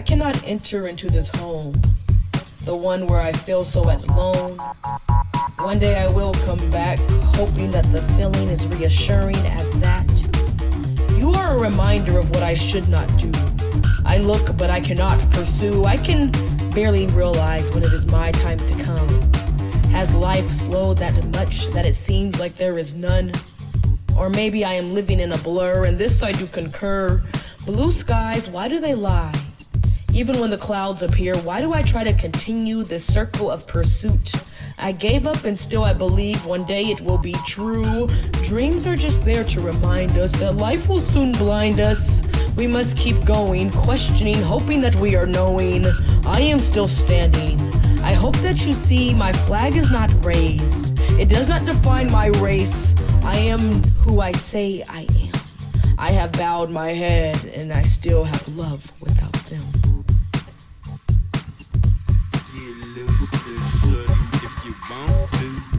cannot enter into this home, the one where I feel so alone. One day I will come back, hoping that the feeling is reassuring as that. You are a reminder of what I should not do. I look, but I cannot pursue. I can barely realize when it is my time to come. Has life slowed that much that it seems like there is none? Or maybe I am living in a blur, and this I do concur. Blue skies, why do they lie? Even when the clouds appear, why do I try to continue this circle of pursuit? I gave up and still I believe one day it will be true. Dreams are just there to remind us that life will soon blind us. We must keep going, questioning, hoping that we are knowing. I am still standing. I hope that you see my flag is not raised. It does not define my race. I am who I say I am. I have bowed my head and I still have love without them. boxes.